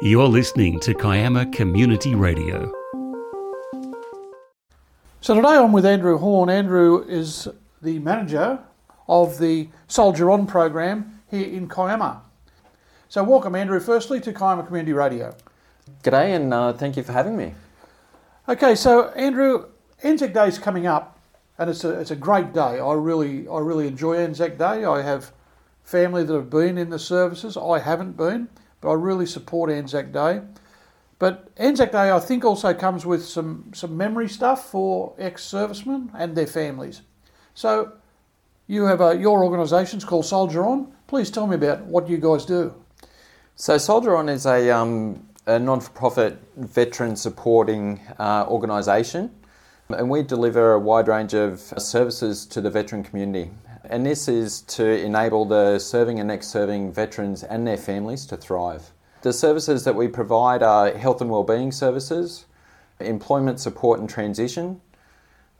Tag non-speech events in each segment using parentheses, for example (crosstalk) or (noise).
You're listening to Kiama Community Radio. So today I'm with Andrew Horn. Andrew is the manager of the Soldier On program here in Kiama. So welcome, Andrew, firstly to Kiama Community Radio. G'day, and uh, thank you for having me. Okay, so Andrew, Anzac Day is coming up, and it's a it's a great day. I really I really enjoy Anzac Day. I have family that have been in the services. I haven't been, but I really support Anzac Day. But Anzac Day, I think, also comes with some some memory stuff for ex-servicemen and their families. So you have a, your organisation's called Soldier On. Please tell me about what you guys do. So, Soldier On is a, um, a non for profit veteran supporting uh, organisation, and we deliver a wide range of services to the veteran community. And this is to enable the serving and ex serving veterans and their families to thrive. The services that we provide are health and wellbeing services, employment support and transition,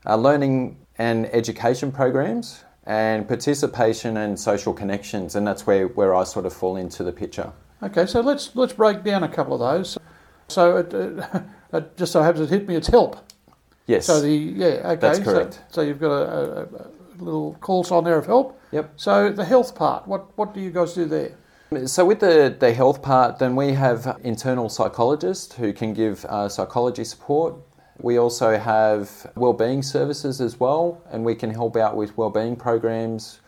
uh, learning and education programs, and participation and social connections, and that's where, where I sort of fall into the picture. Okay, so let's let's break down a couple of those. So it, uh, (laughs) it just so happens it hit me. It's help. Yes. So the yeah okay. That's correct. So, so you've got a, a little call sign there of help. Yep. So the health part. What what do you guys do there? So with the, the health part, then we have internal psychologists who can give uh, psychology support. We also have wellbeing services as well, and we can help out with wellbeing programs,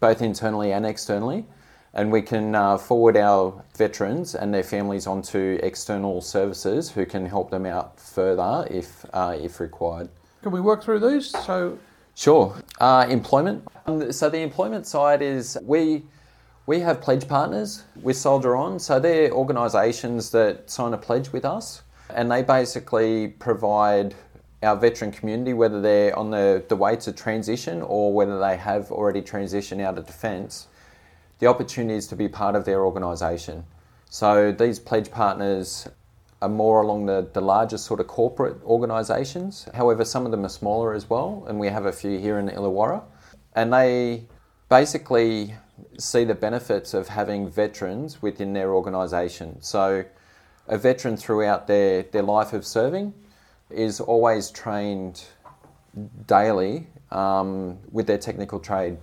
both internally and externally. And we can uh, forward our veterans and their families onto external services who can help them out further if uh, if required. Can we work through these? So Sure. Uh, employment. Um, so the employment side is we we have pledge partners with Soldier On. So they're organisations that sign a pledge with us, and they basically provide our veteran community, whether they're on the, the way to transition or whether they have already transitioned out of defence, the opportunities to be part of their organisation. So these pledge partners are more along the, the larger sort of corporate organisations. However, some of them are smaller as well, and we have a few here in Illawarra. And they basically see the benefits of having veterans within their organisation. So, a veteran throughout their, their life of serving is always trained daily um, with their technical trade,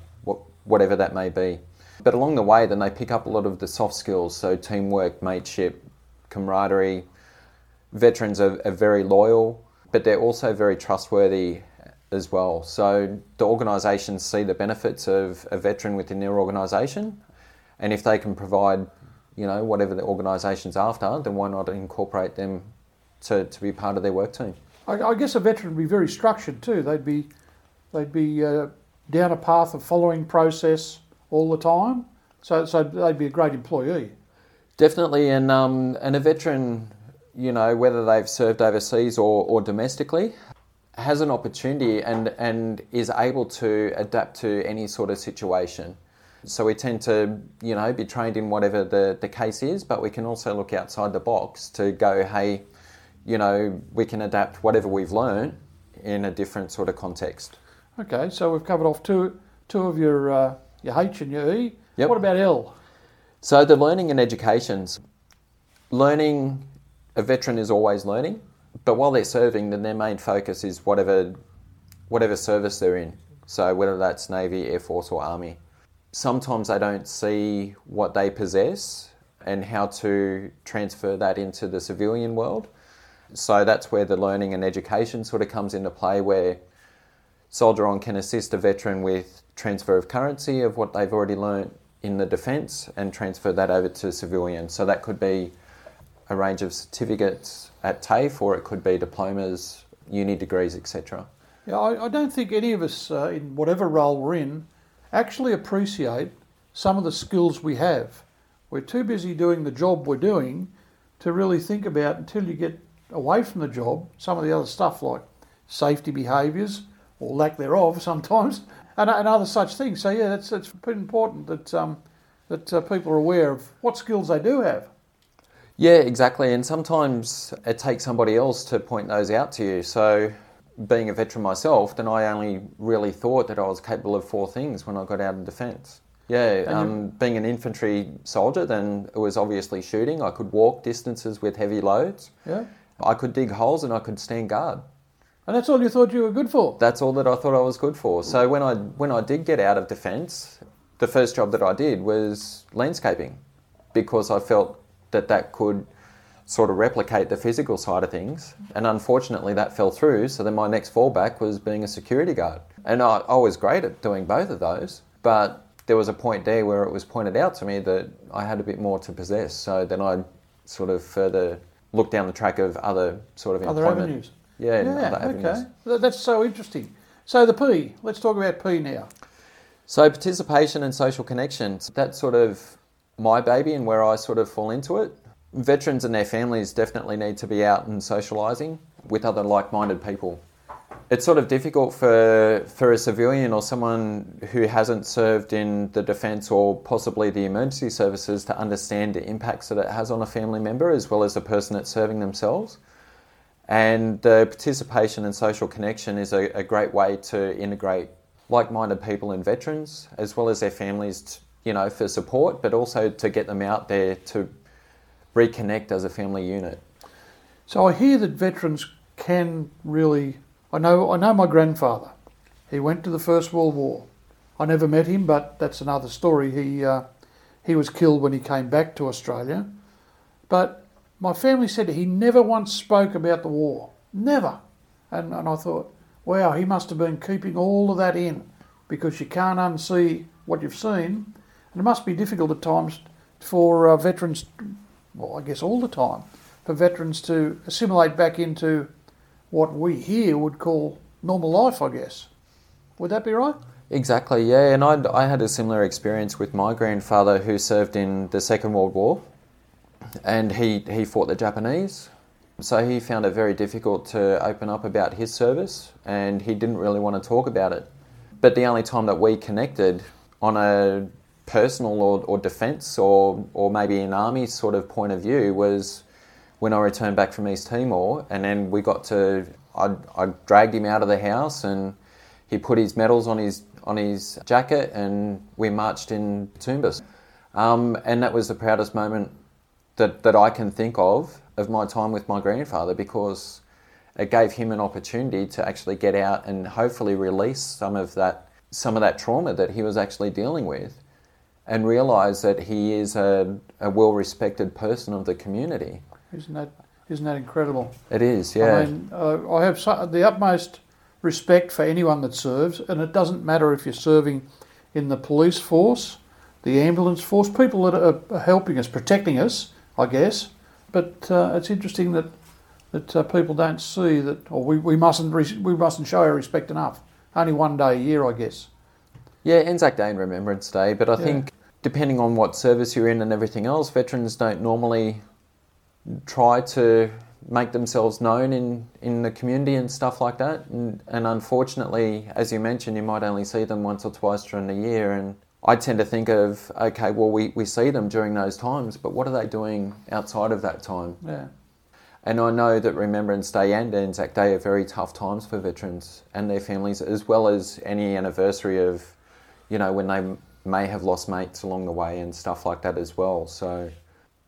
whatever that may be. But along the way, then they pick up a lot of the soft skills, so teamwork, mateship, camaraderie. Veterans are, are very loyal, but they're also very trustworthy as well. So the organisations see the benefits of a veteran within their organisation, and if they can provide, you know, whatever the organisation's after, then why not incorporate them to, to be part of their work team? I, I guess a veteran would be very structured too. They'd be they'd be uh, down a path of following process all the time. So so they'd be a great employee. Definitely, and um, and a veteran, you know, whether they've served overseas or, or domestically, has an opportunity and, and is able to adapt to any sort of situation. So we tend to, you know, be trained in whatever the, the case is, but we can also look outside the box to go, hey, you know, we can adapt whatever we've learned in a different sort of context. Okay, so we've covered off two two of your uh, your H and your E. Yep. What about L? So the learning and educations. Learning, a veteran is always learning but while they're serving, then their main focus is whatever whatever service they're in. So whether that's Navy, Air Force, or Army. Sometimes they don't see what they possess and how to transfer that into the civilian world. So that's where the learning and education sort of comes into play, where Soldier On can assist a veteran with transfer of currency of what they've already learnt in the defence and transfer that over to civilian. So that could be a range of certificates at TAFE, or it could be diplomas, uni degrees, etc. Yeah, I, I, don't think any of us, uh, in whatever role we're in, actually appreciate some of the skills we have. We're too busy doing the job we're doing to really think about until you get away from the job some of the other stuff like safety behaviours or lack thereof (laughs) sometimes and, and other such things. So yeah, it's pretty important that um, that uh, people are aware of what skills they do have. Yeah, exactly. And sometimes it takes somebody else to point those out to you. So, being a veteran myself, then I only really thought that I was capable of four things when I got out of defence. Yeah, um, being an infantry soldier, then it was obviously shooting. I could walk distances with heavy loads. Yeah. I could dig holes and I could stand guard. And that's all you thought you were good for? That's all that I thought I was good for. So when I when I did get out of defence, the first job that I did was landscaping, because I felt that that could sort of replicate the physical side of things. And unfortunately, that fell through. So then my next fallback was being a security guard, and I, I was great at doing both of those, but there was a point there where it was pointed out to me that I had a bit more to possess. So then I sort of further looked down the track of other sort of Other employment. avenues. Yeah, Yeah, okay. That's so interesting. So the P, let's talk about P now. So participation and social connections, that sort of my baby and where I sort of fall into it. Veterans and their families definitely need to be out and socialising with other like-minded people. It's sort of difficult for for a civilian or someone who hasn't served in the defence or possibly the emergency services to understand the impacts that it has on a family member as well as the person that's serving themselves. And the participation and social connection is a, a great way to integrate like-minded people and veterans, as well as their families, you know, for support, but also to get them out there to reconnect as a family unit. So I hear that veterans can really. I know. I know my grandfather. He went to the First World War. I never met him, but that's another story. He uh, he was killed when he came back to Australia. But my family said he never once spoke about the war. Never. And, and I thought, wow, he must have been keeping all of that in because you can't unsee what you've seen. And it must be difficult at times for uh, veterans, well, I guess all the time, for veterans to assimilate back into what we here would call normal life, I guess. Would that be right? Exactly, yeah. And I, I had a similar experience with my grandfather who served in the Second World War, and he, he fought the Japanese. So he found it very difficult to open up about his service, and he didn't really want to talk about it. But the only time that we connected on a personal or, or defence or, or maybe an army sort of point of view was when I returned back from East Timor, and then we got to, I, I dragged him out of the house and he put his medals on his on his jacket, and we marched in Tumbas. Um, and that was the proudest moment that, that I can think of of my time with my grandfather because it gave him an opportunity to actually get out and hopefully release some of that some of that trauma that he was actually dealing with and realize that he is a, a well respected person of the community. Isn't that isn't that incredible? It is, yeah. I mean, uh, I have so, the utmost respect for anyone that serves, and it doesn't matter if you're serving in the police force, the ambulance force, people that are, helping us, protecting us, I guess. But uh, it's interesting that that uh, people don't see that, or we, we mustn't re- we mustn't show our respect enough. Only one day a year, I guess. Yeah, Anzac Day and Remembrance Day, but I Yeah. think depending on what service you're in and everything else, veterans don't normally try to make themselves known in, in the community and stuff like that. And, and unfortunately, as you mentioned, you might only see them once or twice during the year. And I tend to think of, okay, well, we, we see them during those times, but what are they doing outside of that time? Yeah. And I know that Remembrance Day and Anzac Day are very tough times for veterans and their families, as well as any anniversary of, you know, when they may have lost mates along the way and stuff like that as well. So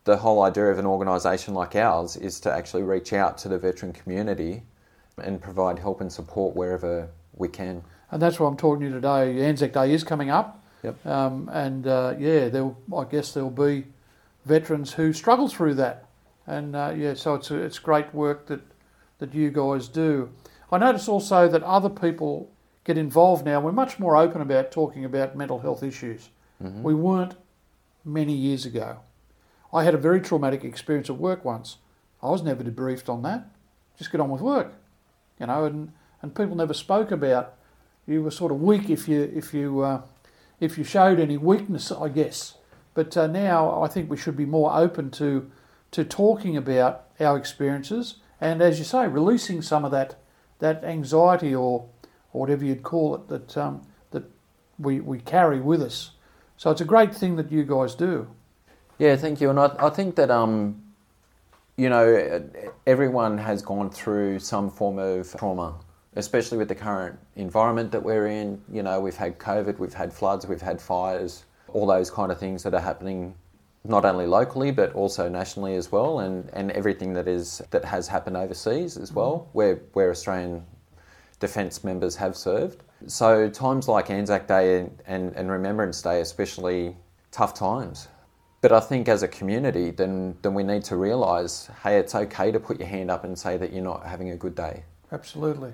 the whole idea of an organisation like ours is to actually reach out to the veteran community and provide help and support wherever we can. And that's why I'm talking to you today. Anzac Day is coming up. Yep. Um, and uh, yeah, there I guess there'll be veterans who struggle through that. And uh, yeah, so it's it's great work that that you guys do. I notice also that other people get involved now. We're much more open about talking about mental health issues. We weren't many years ago. I had a very traumatic experience at work once. I was never debriefed on that. Just get on with work, you know. And, and people never spoke about. You were sort of weak if you if you uh, if you showed any weakness, I guess. But uh, now I think we should be more open to to talking about our experiences and, as you say, releasing some of that that anxiety or or whatever you'd call it that um, that we we carry with us. So it's a great thing that you guys do. Yeah, thank you. And I, I think that, um, you know, everyone has gone through some form of trauma, especially with the current environment that we're in. You know, we've had COVID, we've had floods, we've had fires. all those kind of things that are happening not only locally but also nationally as well, and, and everything that is that has happened overseas as well, where where Australian defence members have served. So times like Anzac Day and, and, and Remembrance Day, especially tough times. But I think as a community, then then we need to realise, hey, it's okay to put your hand up and say that you're not having a good day. Absolutely.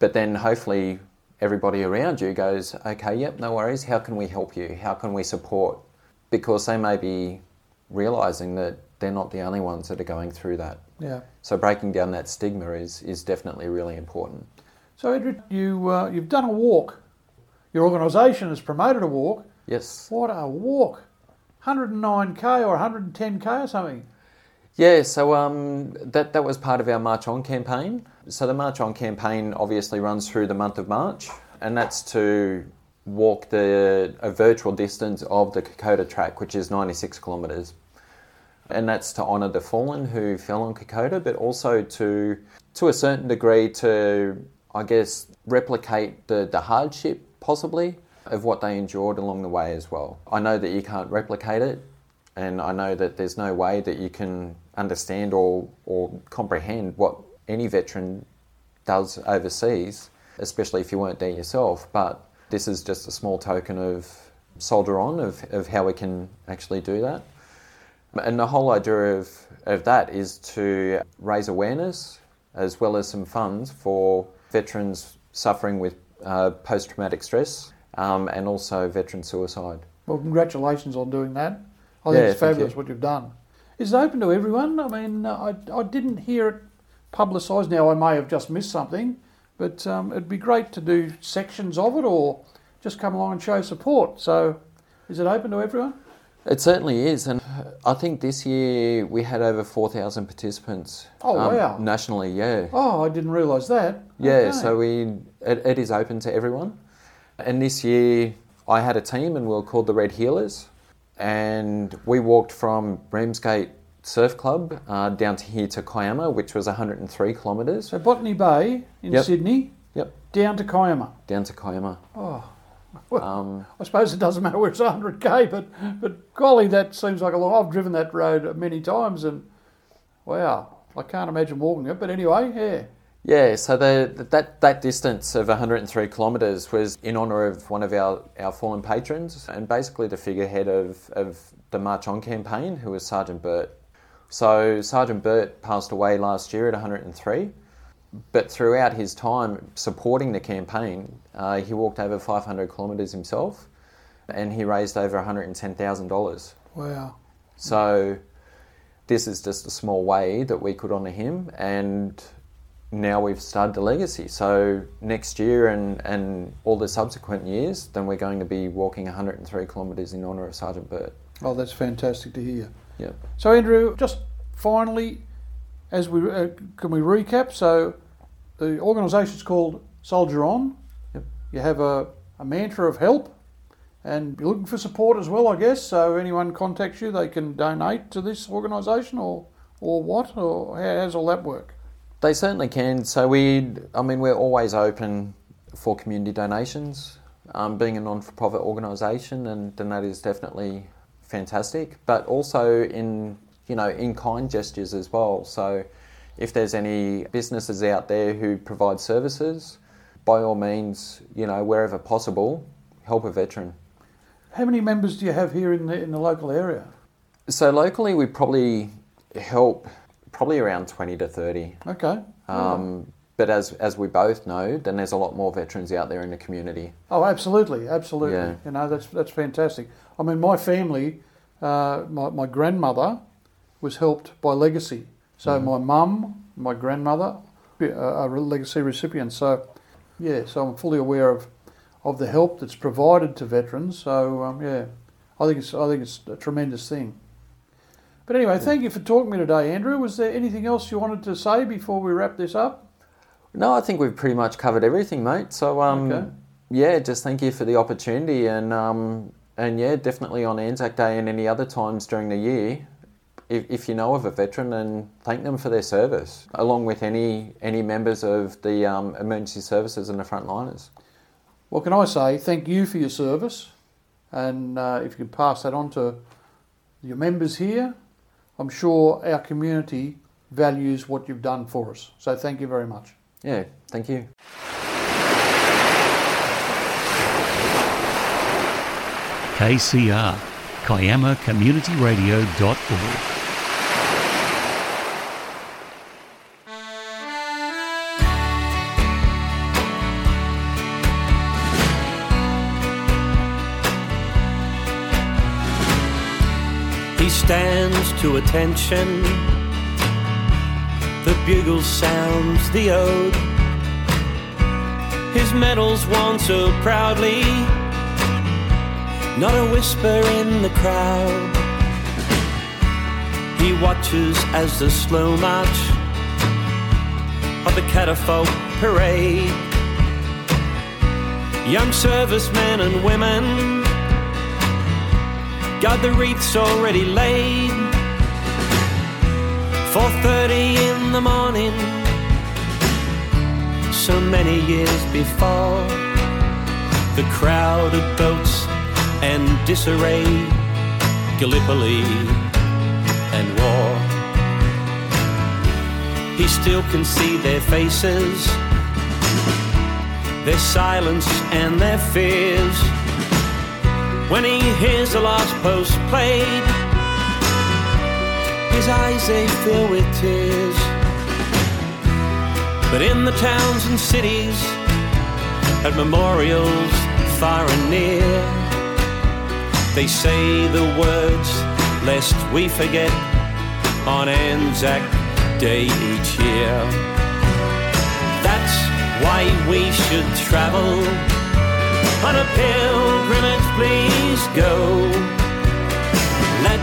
But then hopefully everybody around you goes, okay, yep, no worries. How can we help you? How can we support? Because they may be realising that they're not the only ones that are going through that. Yeah. So breaking down that stigma is is definitely really important. So, Andrew, you, uh, you've done a walk. Your organisation has promoted a walk. Yes. What a walk! 109k or 110k or something. Yeah, so um, that that was part of our March On campaign. So the March On campaign obviously runs through the month of March, and that's to walk the a virtual distance of the Kokoda track, which is 96 kilometres, and that's to honour the fallen who fell on Kokoda, but also to to a certain degree to I guess replicate the the hardship possibly of what they endured along the way as well. I know that you can't replicate it, and I know that there's no way that you can understand or, or comprehend what any veteran does overseas, especially if you weren't there yourself. But this is just a small token of soldier on, of, of how we can actually do that. And the whole idea of, of that is to raise awareness as well as some funds for veterans suffering with uh, post traumatic stress um, and also veteran suicide. Well, congratulations on doing that. I think Yeah, it's fabulous you. what you've done. Is it open to everyone? I mean, uh, I, I didn't hear it publicised. Now, I may have just missed something, but um, it'd be great to do sections of it or just come along and show support. So, is it open to everyone? It certainly is, and I think this year we had over 4,000 participants. Oh, um, wow. Nationally, yeah. Oh, I didn't realise that. Yeah, Okay. so we it, it is open to everyone. And this year I had a team and we were called the Red Healers. And we walked from Ramsgate Surf Club uh, down to here to Kiama, which was 103 kilometres. So, Botany Bay in Yep. Sydney Yep, down to Kiama. down to Kiama. Oh, well, Um, I suppose it doesn't matter where it's 100k, but but golly, that seems like a lot. I've driven that road many times, and wow, I can't imagine walking it. But anyway, yeah, Yeah, so the, that, that distance of 103 kilometres was in honour of one of our, our fallen patrons and basically the figurehead of, of the March On campaign, who was Sergeant Burt. So Sergeant Burt passed away last year at 103, but throughout his time supporting the campaign, uh, he walked over 500 kilometres himself and he raised over $110,000. wow, So this is just a small way that we could honour him, and now we've started the legacy. So next year and, and all the subsequent years, then we're going to be walking 103 kilometres in honour of Sergeant Burt. oh, that's fantastic to hear. Yeah. So Andrew, just finally, as we uh, can we recap? So the organisation's called Soldier On. Yep. You have a, a mantra of help, and you're looking for support as well, I guess. So anyone contacts you, they can donate to this organisation, or or what, or how does all that work? They certainly can. So we, I mean, we're always open for community donations. Um, being a non-for-profit organisation, and that is definitely fantastic. But also in you know in kind gestures as well. So if there's any businesses out there who provide services, by all means, you know wherever possible, help a veteran. How many members do you have here in the in the local area? So locally, we probably help probably around twenty to thirty. Okay. Um, but as as we both know, then there's a lot more veterans out there in the community. Oh, absolutely, absolutely. Yeah. You know, that's that's fantastic. I mean, my family, uh, my my grandmother was helped by Legacy. So my mum, my grandmother, uh, are Legacy recipients. So yeah, so I'm fully aware of of the help that's provided to veterans. So um, yeah, I think it's I think it's a tremendous thing. But anyway, thank you for talking to me today, Andrew. Was there anything else you wanted to say before we wrap this up? No, I think we've pretty much covered everything, mate. So um, Okay. yeah, just thank you for the opportunity, and um, and yeah, definitely on Anzac Day and any other times during the year. If, if you know of a veteran, then thank them for their service, along with any any members of the um, emergency services and the frontliners. What can I say? Thank you for your service. And uh, if you can pass that on to your members here, I'm sure our community values what you've done for us. So thank you very much. Yeah, thank you. KCR, KiamaCommunityRadio.org. He stands to attention. The bugle sounds the ode. His medals won so proudly. Not a whisper in the crowd. He watches as the slow march of the catafalque parade. Young servicemen and women Got the wreaths already laid. 4:30 in the morning. So many years before, the crowded boats and disarray, Gallipoli and war. He still can see their faces, their silence and their fears when he hears the last post played. His eyes they fill with tears. But in the towns and cities, at memorials far and near, they say the words lest we forget on Anzac Day each year. That's why we should travel on a pilgrimage, please go. Let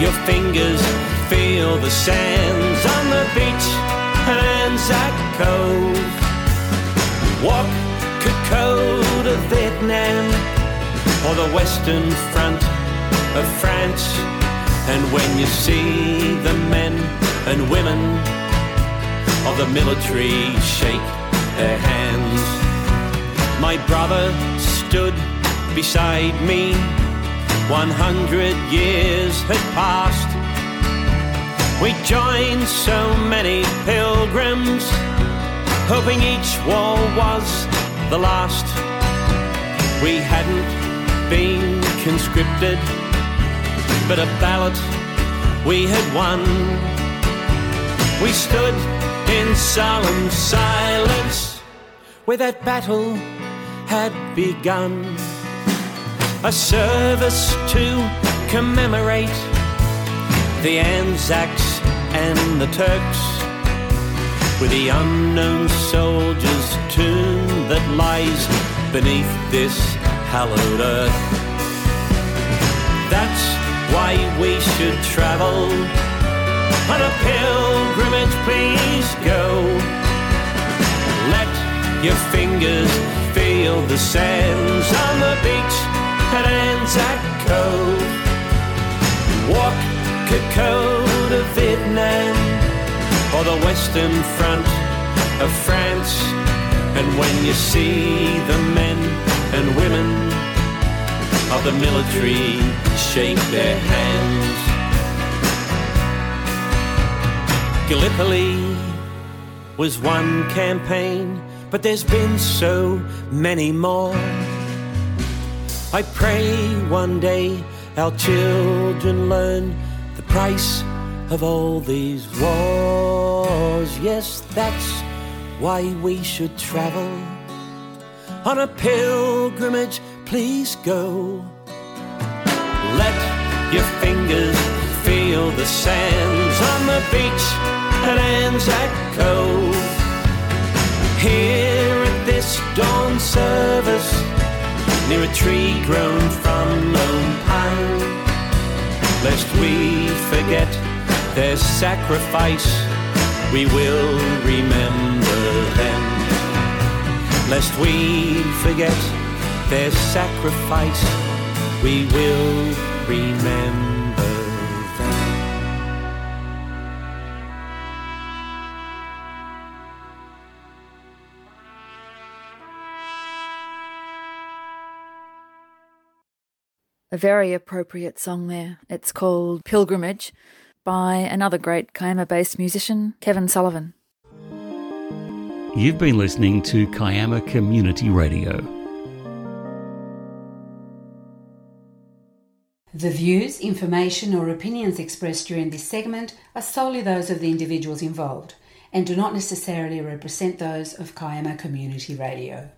your fingers feel the sands on the beach at Anzac Cove. Walk Coco to Vietnam or the western front of France. And when you see the men and women of the military shake their hands, my brother stood beside me. One hundred years had passed. We joined so many pilgrims, hoping each war was the last. We hadn't been conscripted, but a ballot we had won. We stood in solemn silence where that battle had begun. A service to commemorate the Anzacs and the Turks with the unknown soldier's tomb that lies beneath this hallowed earth. That's why we should travel on a pilgrimage, please go. Let your fingers feel the sands on the beach at Anzac Cove. Walk Coco to Vietnam or the western front of France. And when you see the men and women of the military shake their hands, Gallipoli was one campaign but there's been so many more. I pray one day our children learn the price of all these wars. Yes, that's why we should travel on a pilgrimage. Please go. Let your fingers feel the sands on the beach at Anzac Cove here at this dawn service near a tree grown from lone pine. Lest we forget their sacrifice, we will remember them. Lest we forget their sacrifice, we will remember. A very appropriate song there. It's called Pilgrimage by another great Kiama based musician, Kevin Sullivan. You've been listening to Kiama Community Radio. The views, information, or opinions expressed during this segment are solely those of the individuals involved and do not necessarily represent those of Kiama Community Radio.